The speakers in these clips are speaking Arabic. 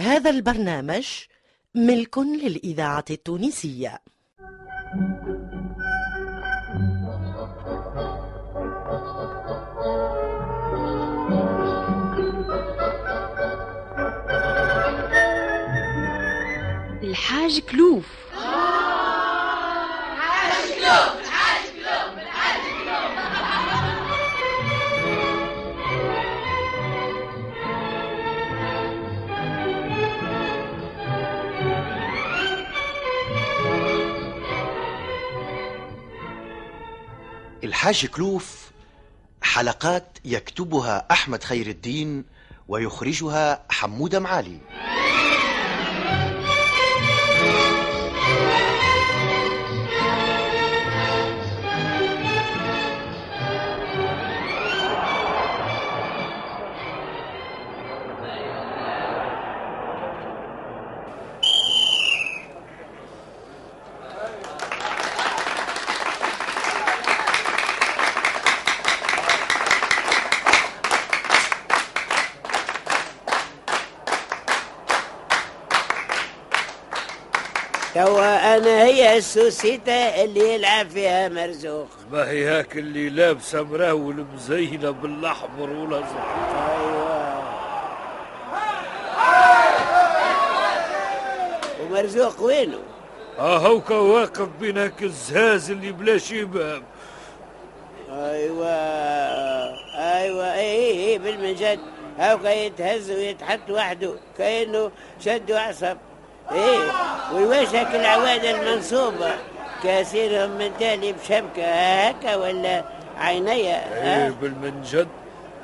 هذا البرنامج ملك للإذاعة التونسية. الحاج كلوف. الحاج كلوف حلقات يكتبها أحمد خير الدين ويخرجها حمودة معالي. السوسيتة اللي يلعب فيها مرزوق. ما هي هاك اللي لابسة مراول مزينه بالأحمر والأزرق. أيوه. ومرزوق وينه؟ ها هوكا واقف بين هاك الزهاز اللي بلا شباب أيوه. أيوه. اي اي اي بالمنجد هاكا يتهز ويتحط وحده كأنه شد وعصب. إيه ويوشك العواد المنصوبة. كاسرهم من تالي بشبكة هكا ولا عينيا إيه ها؟ بالمنجد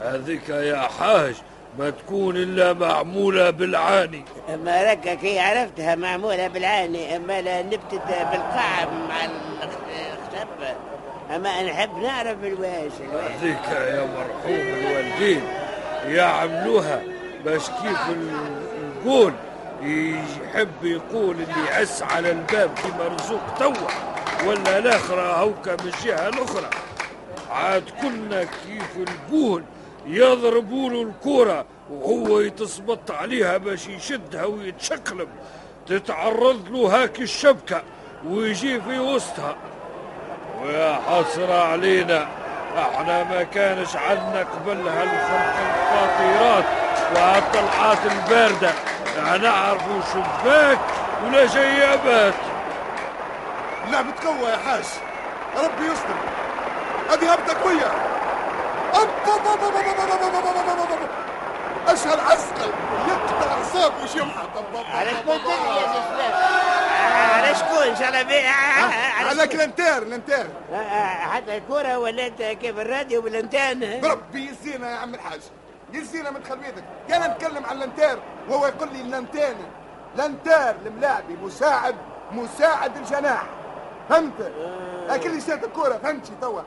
هذيك يا حاج ما تكون إلا معمولة بالعاني. اما ركك هي عرفتها معمولة بالعاني أما لا نبتت بالقاع مع الخشب أما نحب نعرف الواش هذيك يا مرحوم الوالدين يعملوها باش كيف نقول. يحب يقول اللي يعس على الباب في مرزوق توا ولا الاخرى هوكا من الجهة الأخرى. عاد كنا كيف البول يضربوا له الكرة وهو يتسبط عليها باش يشدها ويتشقلب. تتعرض له هاك الشبكة ويجي في وسطها. ويا حسرة علينا إحنا ما كانش عندنا قبل هالخلق الخطيرات وهالطلعات الباردة. نعرفوا شباك ولا جيابات اللعبة قوة يا حاج ربي يستر هذه هبدة قوية اشهر عسكر يقطع اعصاب وش يمحط على شكون يا على شكون ان شاء الله بيه على كلانتير لانتير حتى الكرة ولا انت كيف الراديو بالانتان بربي يزينا يا عم الحاج يزينا من خلويتك أنا نتكلم عن لانتير وهو يقول لي لانتين لانتير الملاعبي مساعد مساعد الجناح. فهمت؟ لكن اللي شاد الكرة فهمتي توا؟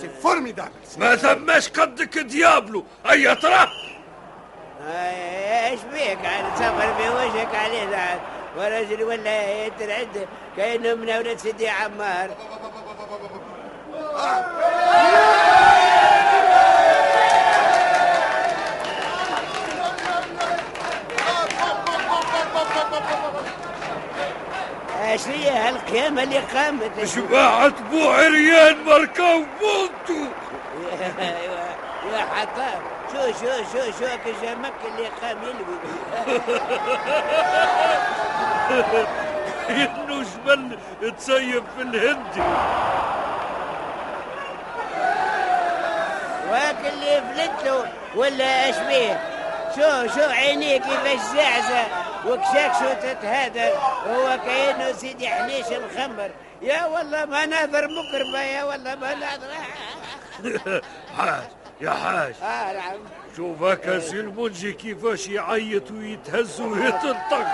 سي فورميدابل. ما ثماش قدك ديابلو. أي ترى؟ إيش بيك؟ عاد تصبر بوجهك عليه عاد ورجل ولا يترعد كأنه من أولاد سيدي عمار. إيش هي هالقيامة اللي قامت. شباعة بو عريان مركا وبولتو أيوه يا حطام شو شو شو شو كجامك اللي قام يلوي. إنه جبل تسيب في الهندي واك اللي فلت له ولا إيش بيه شو شو عينيه كيفاش زعزع وكشاك شو تتهادر هو كأنه سيدي حنيش الخمر. يا والله ما ناظر مقربة يا والله ما ناظر حاج يا حاج. آه نعم. شوف هكا سي المنجي كيفاش يعيط ويتهز ويتنطق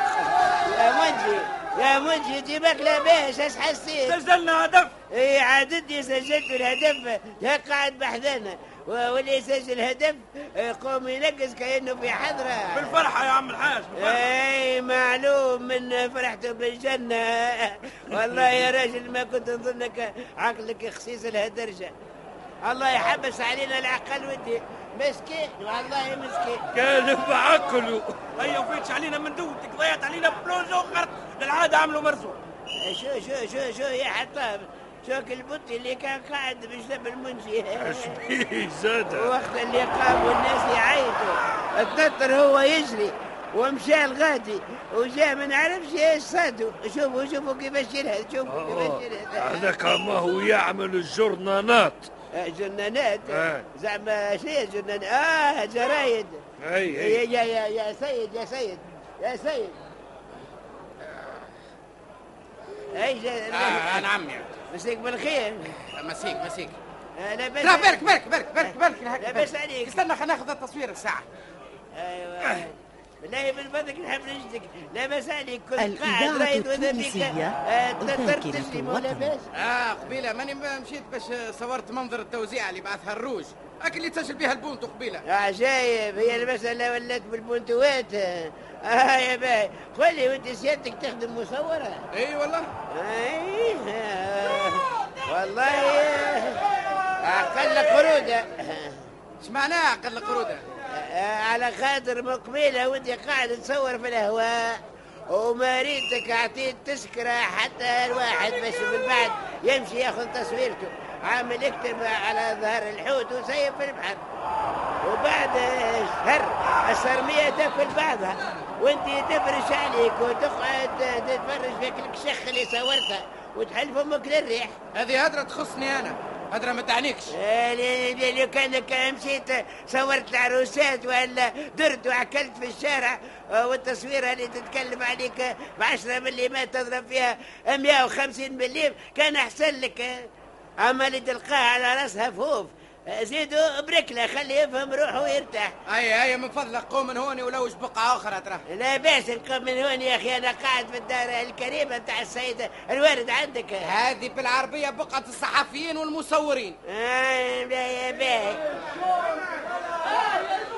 يا منجي يا منجي جيبك لاباس إيش حسيت؟ سجلنا هدف. إي عادتني سجلت الهدف. يا قاعد بحذنا واللي يسجل هدف يقوم ينقز كأنه في حضرة. بالفرحة يا عم الحاج إي معلوم من فرحته بالجنة والله يا راجل ما كنت نظنك عقلك خسيس الهدرجة. الله يحبس علينا العقل ودي. مسكين؟ والله مسكين. كان بعقله هيا وفيتش علينا من دولتك ضيعت علينا بلوز اخر للعادة عملوا مرزوق. شو شو شو شو يا حطاب شوك البطي اللي كان قاعد بجنب المنشي أشبيه زاد وقت اللي قام والناس يعيطوا. التتر هو يجري ومشى الغادي وجاء ما نعرفش إيش صادوا شوفوا شوفوا كيفاش ينهد شوفوا كيفاش ينهد هذاك ما هو يعمل الجرنانات. آه، جنانات آه. زعما شنو هي جنان آه جرايد. اي اي يا يا يا سيد يا سيد يا سيد. اي آه نعم يا مسيك بالخير. مسيك مسيك. لاباس لا. برك برك برك برك برك. لاباس عليك. استنى خلينا ناخذ التصوير الساعة. أيوه. بالله من فضلك نحب نجدك. لا باس عليك. كنت قاعد رايد وذا بك التونسية آه، ذاكرة تسلم ولا الوطن. باس آه قبيلة ماني مشيت باش صورت منظر التوزيع اللي بعثها الروج. هاك اللي تسجل بها البونتو قبيلة. عجايب هي المسألة ولات بالبنتوات آه يا باي قولي وانت سيادتك تخدم مصورة. إي والله. إي آه، والله. أقل قرودة. إيش معناها أقل قرودة. آه، على خاطر مقبلة وانت قاعد تصور في الهواء. وما ريتك أعطيت تذكرة حتى الواحد باش من بعد يمشي ياخذ تصويرته. عامل يكتب على ظهر الحوت وسيب في البحر. وبعد شهر السرمية تاكل بعضها وانت تفرش عليك وتقعد تتفرج فيك الكشخ اللي صورتها وتحل فمك للريح. هذه هدرة تخصني أنا. هدرة ما تعنيكش. آه، لو كانك مشيت صورت العروسات ولا درت وعكلت في الشارع. آه، والتصويرة اللي تتكلم عليك بعشرة مليمات تضرب فيها 150 مليم. كان أحسن لك. أما اللي تلقاها على راسها فوف زيدوا بركلة خليه يفهم روحه ويرتاح. أي هيا من فضلك قوم من هوني ولوش بقعة أخرى ترى. لا بأس نقوم من هون يا أخي أنا قاعد في الدار الكريمة بتاع السيدة الوالد عندك. هذه بالعربية بقعة الصحفيين والمصورين. آه، لا يا باي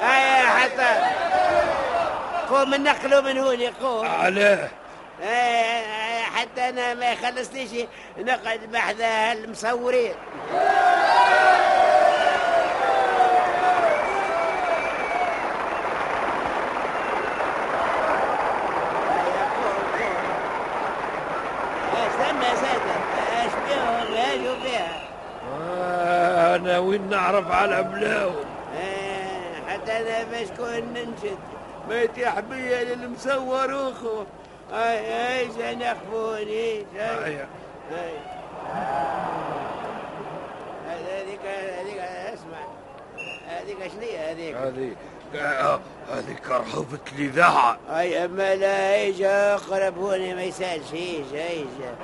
آه حتى. قوم نقلوا من هوني قوم. علاه حتى أنا ما يخلصنيش نقعد بحذا المصورين. أنا وين نعرف على بلاون؟ آه، حتى أنا باش كون ننشد. بيت يا حبية للمصور أخو. أي أي سنخفوني هيا. هذيك هذيك اسمع. هذيك شنو هي هذيك. هذه كرهبة الإذاعة أي أما لا ايجا قربوني ما يسألش ايجا ايجا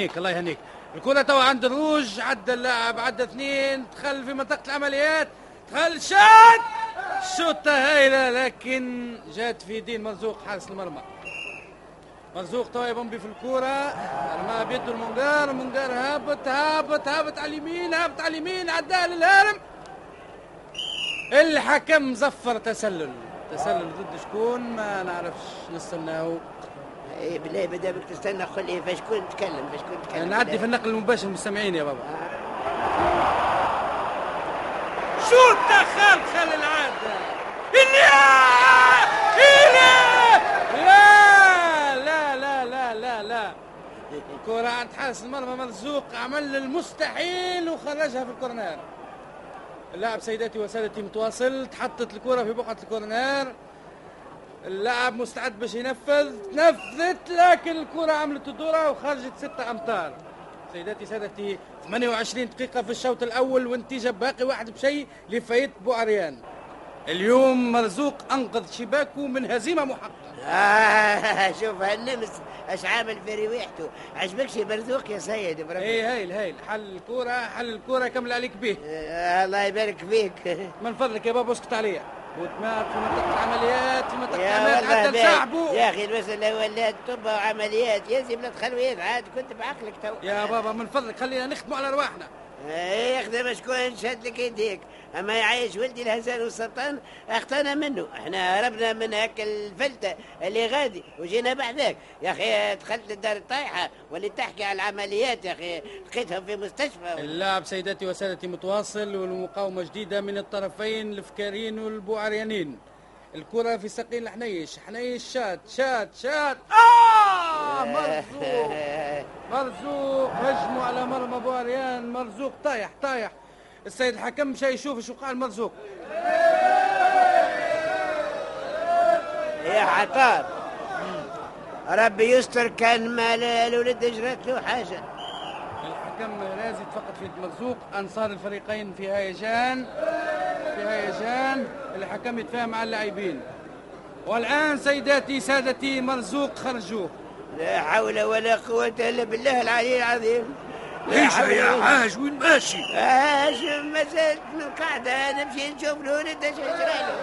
يهنيك الله يهنيك. الكرة توا عند الروج عدى اللاعب عدى اثنين دخل في منطقة العمليات دخل شات شوطة هايلة لكن جات في دين مرزوق حارس المرمى. مرزوق توا يبنبي في الكرة رماها بيده المنقار المنقار هابط هابط هابط على اليمين هابط على اليمين عداها للهرم الحكم زفر تسلل. تسلل ضد شكون؟ ما نعرفش نستناهو إيه بالله بدا بك تستنى قل لي فاش كنت تكلم فاش كنت تكلم نعدي في النقل المباشر المستمعين يا بابا. آه. شو دخل خل إلا لا لا لا لا لا لا. الكرة عند حارس المرمى مرزوق عمل المستحيل وخرجها في الكورنر اللاعب سيداتي وسادتي متواصل تحطت الكرة في بقعة الكورنر اللاعب مستعد باش ينفذ. نفذت لكن الكرة عملت الدورة وخرجت ستة أمتار. سيداتي سادتي 28 دقيقة في الشوط الأول والنتيجة باقي واحد بشيء لفايت بوعريان اليوم مرزوق أنقذ شباكه من هزيمة محققة. آه شوف هالنمس اش عامل في ريحته عجبكش مرزوق يا سيد بربي إيه هايل هايل. حل الكرة حل الكرة كمل عليك به آه الله يبارك فيك. من فضلك يا بابا اسكت عليا. بوتمات في منطقة العمليات في منطقة يا العمليات حتى. لشعبه. يا أخي المسألة ولات طب وعمليات يا زي بلاد خلويات عاد كنت بعقلك تو. يا بابا من فضلك خلينا نخدموا على أرواحنا. إيه يخدم شكون شد لك يديك. أما يعيش ولدي الهزال والسرطان أخطأنا منه. إحنا هربنا من هاك الفلتة اللي غادي وجينا بعدك يا أخي دخلت الدار الطايحة واللي تحكي على العمليات يا أخي لقيتهم في مستشفى. اللعب سيداتي وسادتي متواصل والمقاومة جديدة من الطرفين الفكاريين والبوعريانين الكرة في ساقين الحنيش حنيش شات شات شات آه! مرزوق. مرزوق هجموا على مرمى بوعريان مرزوق طايح طايح. السيد الحكم مشى يشوف شو قال مرزوق. يا عطار ربي يستر كان ما الولد جرت له حاجة. الحكم رازي فقط في مرزوق أنصار الفريقين في هيجان. في هيجان الحكم يتفاهم مع اللاعبين. والآن سيداتي سادتي مرزوق خرجوه. لا حول ولا قوة إلا بالله العلي العظيم. ليش يا حاج وين ماشي؟ اش ما زلت من قاعدة نمشي نشوف الولد اش يجرى له.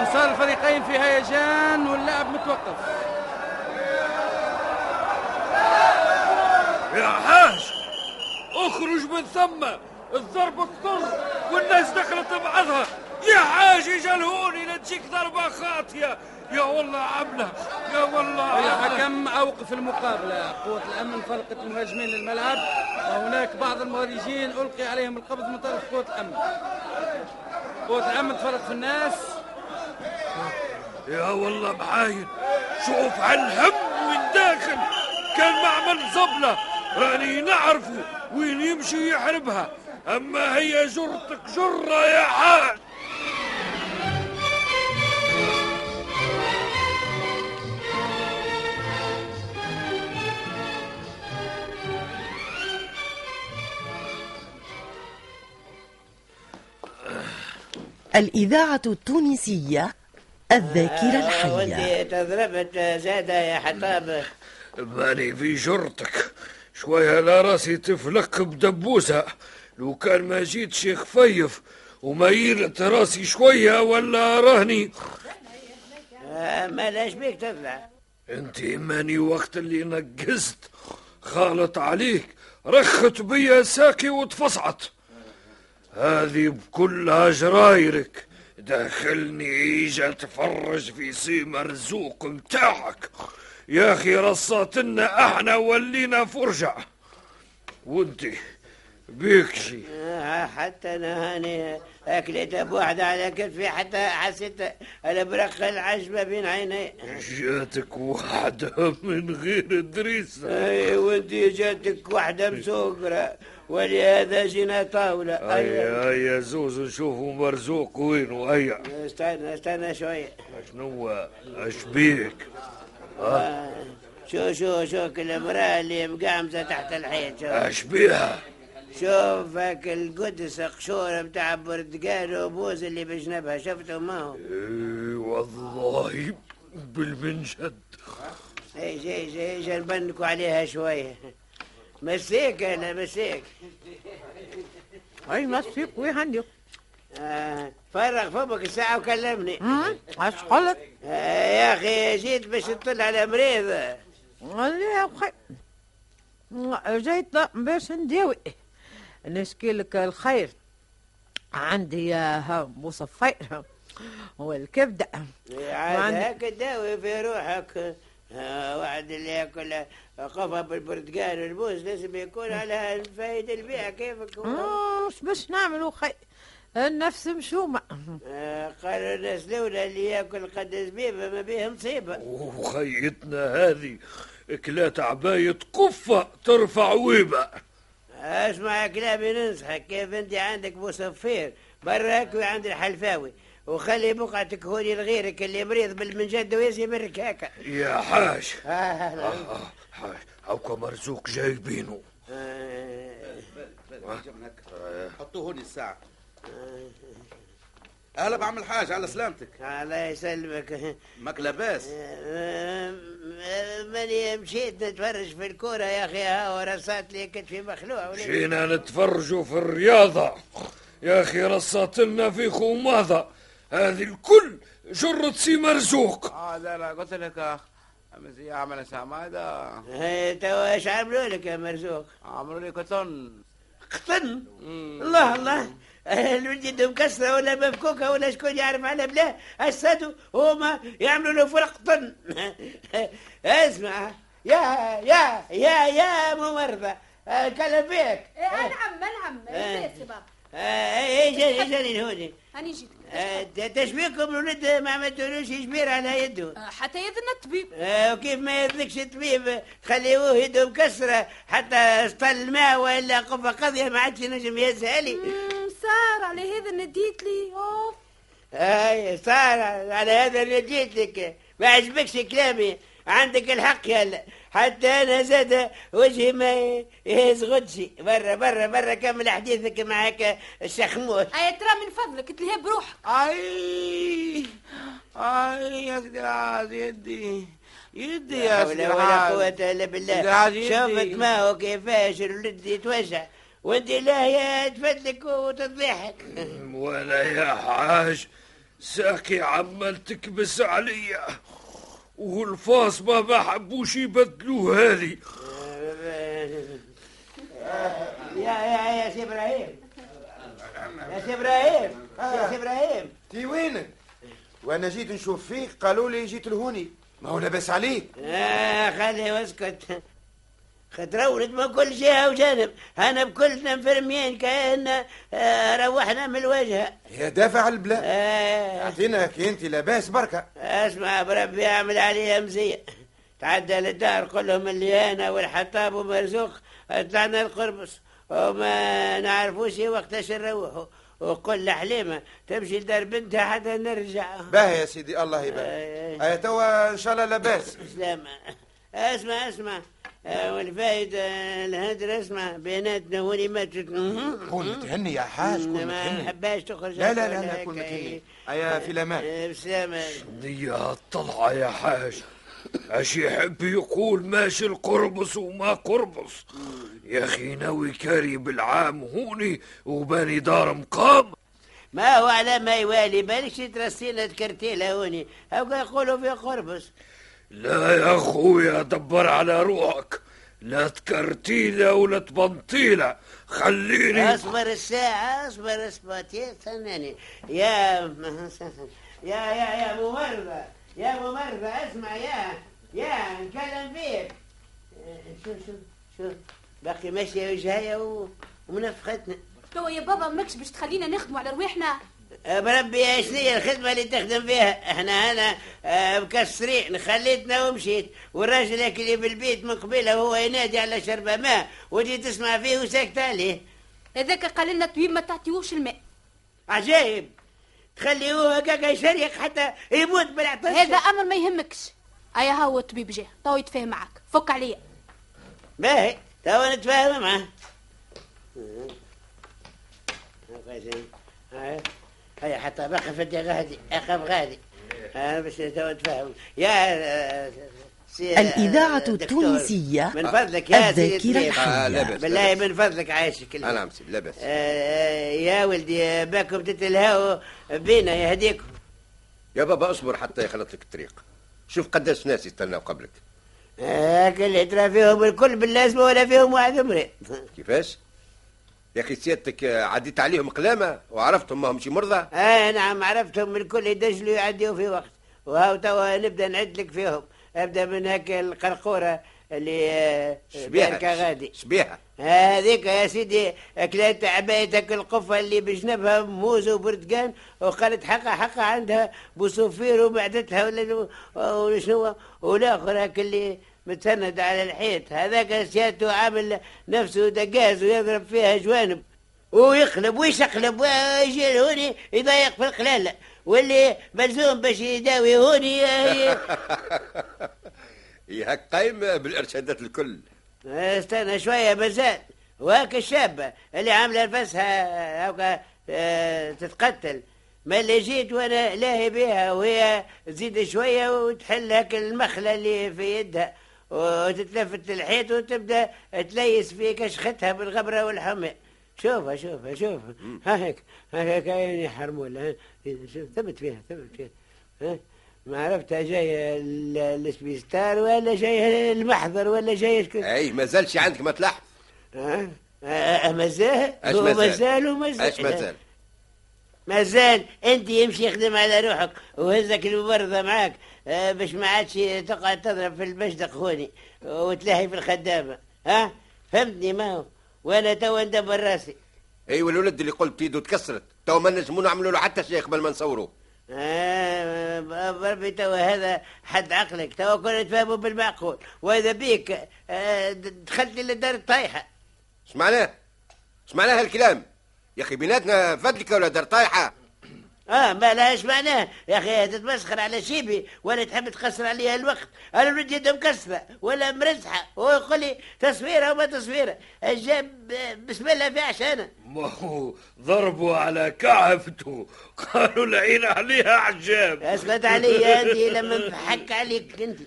أنصار الفريقين في هيجان واللاعب متوقف. يا حاج اخرج من ثم! الضرب اضطر والناس دخلت بعضها. يا حاج يجلهوني لا تجيك ضربة خاطية يا والله عملة يا والله الحكم أوقف المقابلة. قوة الأمن فرقت المهاجمين للملعب وهناك بعض المهرجين ألقي عليهم القبض من طرف قوة الأمن. قوة الأمن تفرق في الناس. يا والله معاين شوف هالهم وين داخل. كان معمل زبلة. راني نعرفه وين يمشي يحربها. أما هي جرتك جرة يا حاج الإذاعة التونسية الذاكرة الحية. وانت تضربت زادة يا حطاب. ماني في جرتك. شوية لا راسي تفلق بدبوسة. لو كان ما جيت شيخ فيف وما يلت راسي شوية ولا رهني؟ آه، ما لاش بيك تطلع انت ماني وقت اللي نقزت. خالط عليك. رخت بيا ساكي وتفصعت. هذه بكلها جرايرك داخلني ايجا تفرج في سي مرزوق متاعك يا أخي رصاتنا أحنا ولينا فرجع وانتي بيك. شي آه، حتى أنا هاني اكلت بواحدة على كتفي حتى حسيت البرق العجبة بين عيني. جاتك واحدة من غير دريسة. أي وانت جاتك واحدة مسوقرة ولهذا جينا طاولة. هيا هيا زوز نشوفوا مرزوق. وينه هيا استنى استنى شوية شنو أش بيك؟ آه، شو شو شو كل المرأة اللي مقامزة تحت الحيط شوف أش بيها؟ شوف هاك القدس قشورة بتاع برتقال وبوز اللي بجنبها شفته ما هو؟ اي والله بالمنجد اي جاي جاي جاي نبنكوا عليها شوية. مسيك أنا مسيك. اي مسيك ويهني آه فرغ فمك الساعة وكلمني. اش قلت. آه يا أخي جيت باش تطلع على مريض يا أخي. جيت باش نداوي نشكي لك الخير. عندي مصفير والكبدة عاد تداوي في روحك. آه واحد اللي ياكل قفا بالبرتقال والبوز لازم يكون على الفايدة البيع كيفك. آه، مش باش نعملوا خير. النفس مشومة. آه قالوا الناس لولا اللي ياكل قد زبيبة ما بيه مصيبة. وخيتنا هذه. كلات عباية قفة ترفع ويبة. اسمع كلامي ننصحك كيف انت عندك بوصفير براك وعند الحلفاوي. وخلي بقعتك هوني لغيرك اللي مريض بالمنجد ويزي برك هكا. يا حاج. آه، آه، آه، حاج. هاكا مرزوق جايبينه آه. حطوه هوني الساعة. أهلا بعمل الحاج على سلامتك. الله يسلمك. ماك لاباس؟ ماني مشيت نتفرج في الكورة يا أخي؟ ها ورصات لي كتفي مخلوع. ولا جينا نتفرجوا في الرياضة. يا أخي رصات لنا في خوماضة هذه الكل جرة سي مرزوق آه لا لا قلت لك آه، زي عمل سمادة إيه، توا إيش عملوا لك يا مرزوق؟ عملوا لي قطن. قطن؟ الله الله. الولد يده مكسرة ولا مفكوكة ولا شكون يعرف على بلاه السادو هما يعملوا له فرق قطن اسمع. يا يا يا يا ممرضة. آه، كلم فيك. إيه نعم نعم آه. لباس يا بابا. جاني جاني هوني هاني جيت. تشبيكم الولد ما عملتولوش جبير على يده. آه، حتى يذن الطبيب. آه، وكيف ما يرضيكش طبيب تخليوه يده مكسرة حتى سطل الماء ولا قفة قضية ما عادش نجم يهزها لي صار على هذا نديت لي أوف. اي صار على هذا جيت لك. ما عجبكش كلامي. عندك الحق يلا حتى أنا زاد وجهي ما يهز غدشي برا برا برا كمل حديثك معك الشخموش أي ترى من فضلك تلهي بروحك. أي أي يا يدي يدي يا سيدي ولا العاز قوة إلا سيدي بالله. شوفك ما هو كيفاش الولد يتوجع وانت لا يا تفدلك وتضحك. وأنا يا حاج ساكي عمال تكبس عليا. والفاس ما ما حبوش يبدلوه هذه. يا يا يا سي إبراهيم. يا سي إبراهيم. يا سي إبراهيم. تي وينك وأنا جيت نشوف فيك قالوا لي جيت لهوني. ما هو لاباس عليك. آه خلي واسكت. خطرولد من كل جهة وجانب أنا بكلنا مفرمين كأن آه، روحنا من الوجهة. يا دافع البلاد. آه أعطينا كي أنت لاباس بركة. اسمع بربي اعمل عليها مزية تعدى للدار كلهم اللي أنا والحطاب ومرزوق. طلعنا القربص وما نعرفوش وقتاش نروحوا. وقل لحليمة تمشي لدار بنتها حتى نرجع. باهي يا سيدي الله يبارك. آه. اي توا إن شاء الله لاباس. اسمع اسمع. آه، والفايدة الهدر اسمع بيناتنا ولي ما تت- كون متهني يا حاج كون ما نحبهاش تخرج. لا لا لا, لا هيك. كون متهني أيا في الامان آه، بسلامة. نية الطلعة يا حاج. اش يحب يقول ماشي القربص وما قربص. يا أخي ناوي كاري بالعام هوني وباني دار مقام. ما هو على ما يوالي بالكش ترسينا تكرتيلة هوني. أو يقولوا في قربص. لا يا أخويا دبر على روحك. لا تكرتيلة ولا تبنطيلة خليني. أصبر الساعة أصبر أصبر. استناني. يا يا يا يا ممرضة يا ممرضة اسمع يا يا نكلم فيك. شو شو شو؟ باقي ماشية وجهاية و- ومنفختنا. توا يا بابا ماكش باش تخلينا نخدموا على رواحنا؟ بربي إيش هي الخدمة اللي تخدم فيها. إحنا هنا آه، مكسرين خليتنا ومشيت. والراجل اللي بالبيت من قبيلة وهو ينادي على شربة ماء وجي تسمع فيه وساكت عليه. هذاك قال لنا الطبيب ما تعطيوش الماء. عجايب تخليه هكاك يشريق حتى يموت بالعطش. هذا أمر ما يهمكش. أيا هو الطبيب جه تو يتفاهم معك فك عليا. باهي توا نتفاهم معاه. هيا حتى بقى فدي غادي أخاف غادي. أنا باش توا نتفاهم يا آه، الإذاعة التونسية من فضلك يا سيدي الذاكرة. آه، الحية. لاباس. بالله من فضلك عايشك. آه، نعم سيدي لاباس. آه، يا ولدي باكم تتلهوا بينا يهديكم يا بابا اصبر حتى يخلط لك الطريق. شوف قداش ناس يستناو قبلك. هاك اللي ترى فيهم الكل باللازمه ولا فيهم واحد مريض كيفاش؟ يا أخي سيادتك آه، عديت عليهم قلامة وعرفتهم ما همش مرضى؟ آه نعم عرفتهم الكل يدجلوا يعديوا في وقت. وهاو توا نبدأ نعد لك فيهم. أبدأ من هاك القرقورة اللي آه، باركة غادي. شبيها هذيك يا سيدي اكلت عبايتك القفة اللي بجنبها موز وبرتقان وقالت حقا حقا عندها بوصوفير ومعدتها ولا شنو والاخر هاك اللي متسند على الحيط. هذاك سيادته عامل نفسه دقاز ويضرب فيها جوانب. ويقلب ويشقلب ويجي هوني يضيق في القلالة واللي ملزوم باش يداوي هوني هي هاك قايم بالإرشادات الكل. استنى شوية مازال. وهاك الشابة اللي عاملة نفسها آه، تتقتل. ما اللي جيت وأنا لاهي بها وهي تزيد شوية وتحل هاك المخلة اللي في يدها. وتتلفت الحيط وتبدأ تليس في كشختها بالغبرة والحمى. شوفها شوفها شوفها. ها هيك ها هيك عيني حرمولة ثبت فيها ثبت فيها. ها؟ ما عرفتها جاية ال- السبيستار ولا جاية المحضر ولا جاية شكون أي ما زالش عندك ما تلحق ها؟ مازال؟ مازال ومازال. أش مازال؟ مازال أنت يمشي يخدم على روحك وهزك الممرضة معاك آه، باش ما عادش تقعد تضرب في المشدق خوني وتلاهي في الخدامة. ها؟ فهمتني ما هو؟ وأنا توا ندبر راسي. أي والولد اللي قلت إيده تكسرت تو ما نجمو نعملوا له حتى شيء قبل ما نصوروه. آه بربي توا هذا حد عقلك توا كنا نتفاهموا بالمعقول. وإذا بيك آه، دخلت للدار الطايحة. اش معناه؟ اش معناه هالكلام؟ يا أخي بيناتنا فدلك ولا دار طايحه آه ما لهاش معناه يا أخي تتمسخر على شيبي ولا تحب تقصر عليها الوقت. أنا ولد يده مكسره ولا مرزحة. هو يقول لي تصويره وما تصويره جاب بسم الله في عشانة. ما هو ضربوا على كعبته قالوا العين عليها عجاب. اسكت علي انت لما نحك عليك أنت.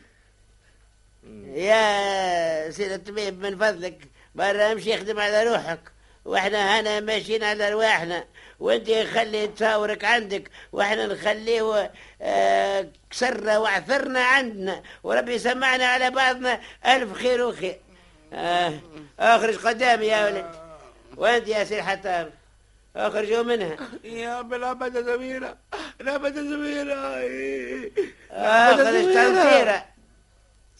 يا سيد الطبيب من فضلك برا امشي يخدم على روحك. وإحنا هنا ماشيين على رواحنا وأنت خلي تصاورك عندك. وإحنا نخليه آه كسرنا وعثرنا عندنا. وربي يسمعنا على بعضنا. ألف خير وخير. آه اخرج قدامي يا ولد؟ وأنت يا سي الحطام؟ اخرجوا منها. يا بالعبادة زميلة العبادة زميلة اخرج تنصيره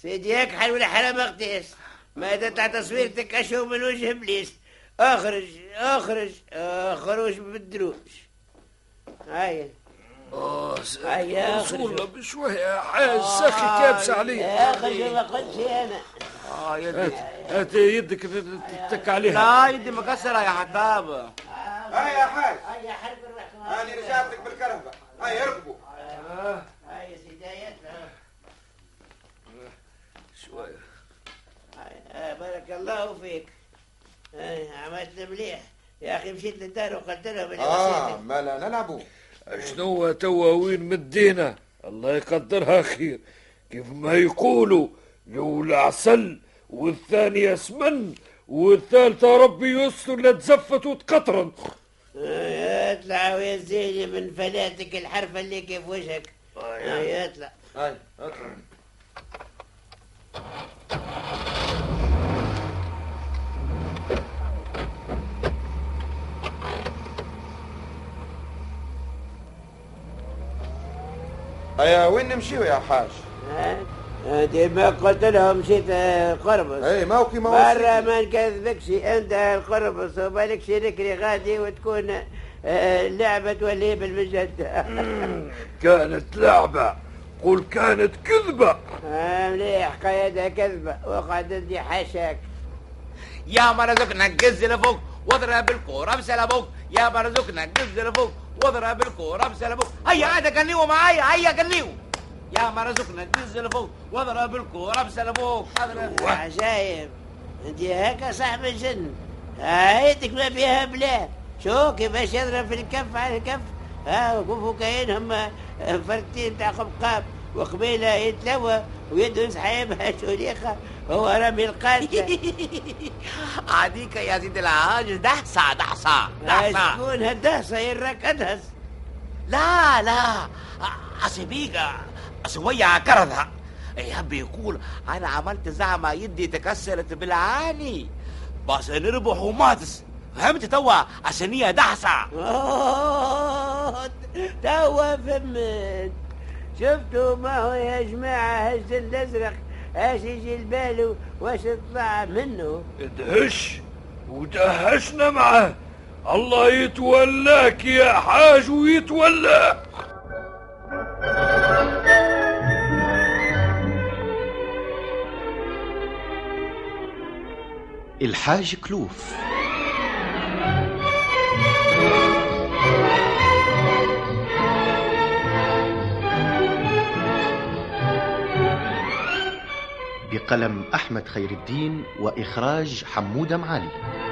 سيدي اكحل ولا حرام اقتيس ما تطلع تصويرتك أشوف من وجه إبليس. اخرج اخرج اخرج بالدروج هيا هيا اخرج. بشوية حاج سخي كابس عليه اخرج ما قلتش أنا. آه يدك هات يدك تتك عليها. لا يدي مكسرة يا حطاب هاي يا حاج. هيا حرب الرحمة هاني رجعت لك بالكرهبة هاي اركبوا. هيا شوية. آه، بارك الله فيك. آه، عملت مليح. يا أخي مشيت للدار وقلت لهم اللي آه. ما لا نلعبوا شنو توا وين مدينا؟ الله يقدرها خير. كيف ما يقولوا الأولى عسل والثانية سمن والثالثة ربي يستر لا تزفت وتقطرن. اطلع ويزيني من فلاتك الحرفة اللي كيف وجهك آه، اطلع هاي اطلع. هيا وين نمشيو يا حاج؟ هذه ما قلت لهم مشيت آه، قربص. أي ما هو كيما مرة ما نكذبكش أنت القربص وبالك ركري غادي وتكون آه، لعبة تولي بالمجد كانت لعبة قل كانت كذبة. آه، مليح قيادة كذبة وقعد عندي حاشاك يا مرزقنا قز لفوق. واضرب الكورة بسلبوك يا مرزقنا قز لفوق. واضرب الكورة بسلبوك هيا عاد قليوا معايا هيا قليوا يا مرزقنا قز لفوق. واضرب الكورة بسلبوك عجايب أنت هكا صاحب الجن. هايتك ما فيها بلا. شو كيفاش يضرب في الكف على الكف؟ ها وقفوا كاين هم فرتين تاع قبقاب وقبيلة يتلوى ويده صحيبها شوليخه هو رمي القاتله عاديك يا سيدي العاج دحسة دحسة دحسة شكون هالدهسه يراك ادهس لا لا. أسيبيك سوية كرذها يحب يقول أنا عملت زعمة يدي تكسرت بالعاني. بس نربح وماتس. فهمت توا؟ عشان دحسة توا فهمت. شفتوا ما هو يا جماعة هز الأزرق. اش يجي البال واش تطلع منه؟ ادهش ودهشنا معاه الله يتولاك يا حاج ويتولاك. الحاج كلوف. بقلم أحمد خير الدين وإخراج حمودة معالي.